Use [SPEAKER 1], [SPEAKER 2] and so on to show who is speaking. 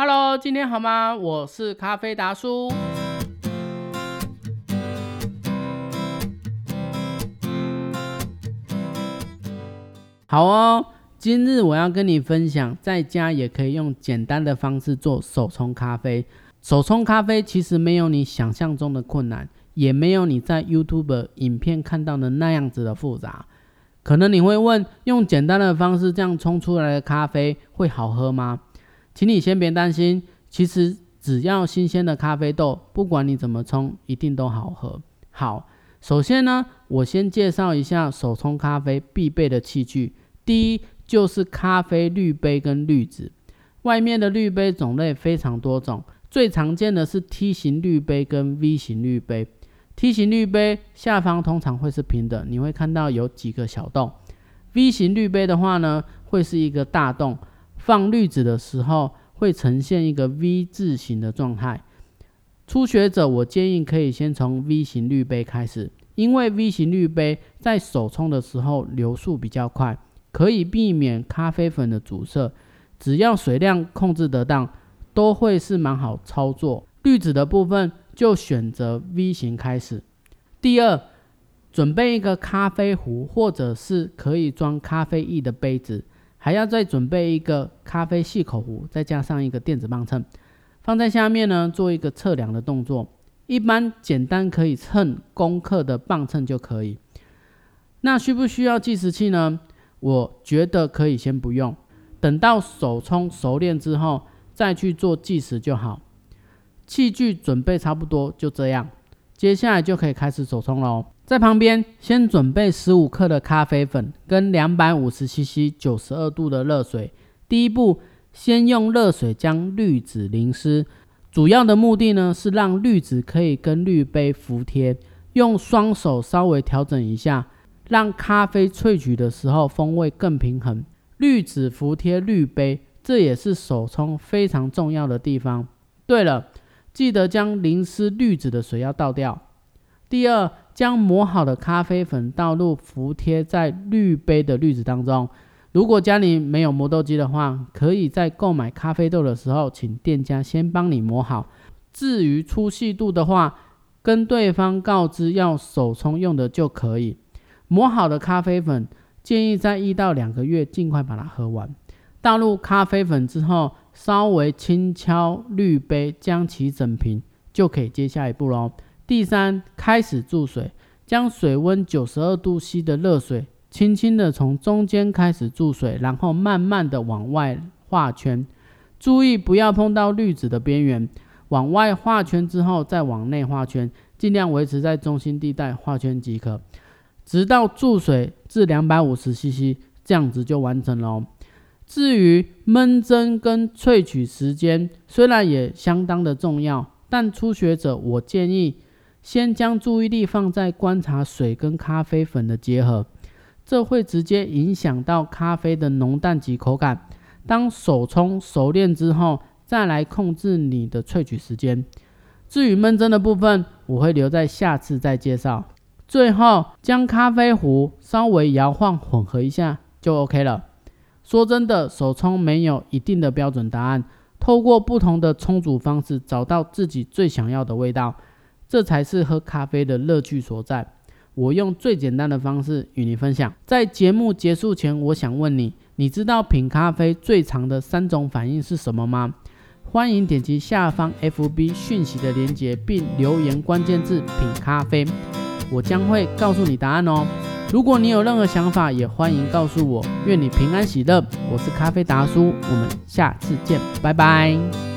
[SPEAKER 1] Hello，今天好吗？我是咖啡达叔。好哦，今日我要跟你分享，在家也可以用简单的方式做手冲咖啡。手冲咖啡其实没有你想象中的困难，也没有你在 YouTube 影片看到的那样子的复杂。可能你会问，用简单的方式这样冲出来的咖啡会好喝吗？请你先别担心，其实只要新鲜的咖啡豆，不管你怎么冲，一定都好喝。好，首先呢，我先介绍一下手冲咖啡必备的器具。第一就是咖啡滤杯跟滤纸。外面的滤杯种类非常多种，最常见的是梯形滤杯跟 V 型滤杯。梯形滤杯下方通常会是平的，你会看到有几个小洞。V 型滤杯的话呢，会是一个大洞。放滤纸的时候会呈现一个 V 字形的状态。初学者，我建议可以先从 V 型滤杯开始，因为 V 型滤杯在手冲的时候流速比较快，可以避免咖啡粉的阻塞。只要水量控制得当，都会是蛮好操作。滤纸的部分就选择 V 型开始。第二，准备一个咖啡壶或者是可以装咖啡液的杯子。还要再准备一个咖啡细口壶，再加上一个电子磅秤，放在下面呢，做一个测量的动作。一般简单可以称公克的磅秤就可以。那需不需要计时器呢？我觉得可以先不用，等到手冲熟练之后再去做计时就好。器具准备差不多，就这样，接下来就可以开始手冲喽。在旁边先准备十五克的咖啡粉跟两百五十 CC 九十二度的热水。第一步，先用热水将滤纸淋湿，主要的目的呢是让滤纸可以跟滤杯服帖。用双手稍微调整一下，让咖啡萃取的时候风味更平衡。滤纸服帖滤杯，这也是手冲非常重要的地方。对了，记得将淋湿滤纸的水要倒掉。第二。将磨好的咖啡粉倒入服贴在滤杯的滤纸当中。如果家里没有磨豆机的话，可以在购买咖啡豆的时候，请店家先帮你磨好。至于粗细度的话，跟对方告知要手冲用的就可以。磨好的咖啡粉建议在一到两个月尽快把它喝完。倒入咖啡粉之后，稍微轻敲滤杯，将其整平，就可以接下一步喽。第三，开始注水，将水温九十二度 C 的热水，轻轻的从中间开始注水，然后慢慢的往外画圈，注意不要碰到滤纸的边缘。往外画圈之后，再往内画圈，尽量维持在中心地带画圈即可，直到注水至两百五十 CC，这样子就完成了。至于焖蒸跟萃取时间，虽然也相当的重要，但初学者我建议。先将注意力放在观察水跟咖啡粉的结合，这会直接影响到咖啡的浓淡及口感。当手冲熟练之后，再来控制你的萃取时间。至于焖蒸的部分，我会留在下次再介绍。最后，将咖啡壶稍微摇晃混合一下就 OK 了。说真的，手冲没有一定的标准答案，透过不同的冲煮方式，找到自己最想要的味道。这才是喝咖啡的乐趣所在。我用最简单的方式与你分享。在节目结束前，我想问你：你知道品咖啡最长的三种反应是什么吗？欢迎点击下方 FB 讯息的链接，并留言关键字“品咖啡”，我将会告诉你答案哦。如果你有任何想法，也欢迎告诉我。愿你平安喜乐。我是咖啡达叔，我们下次见，拜拜。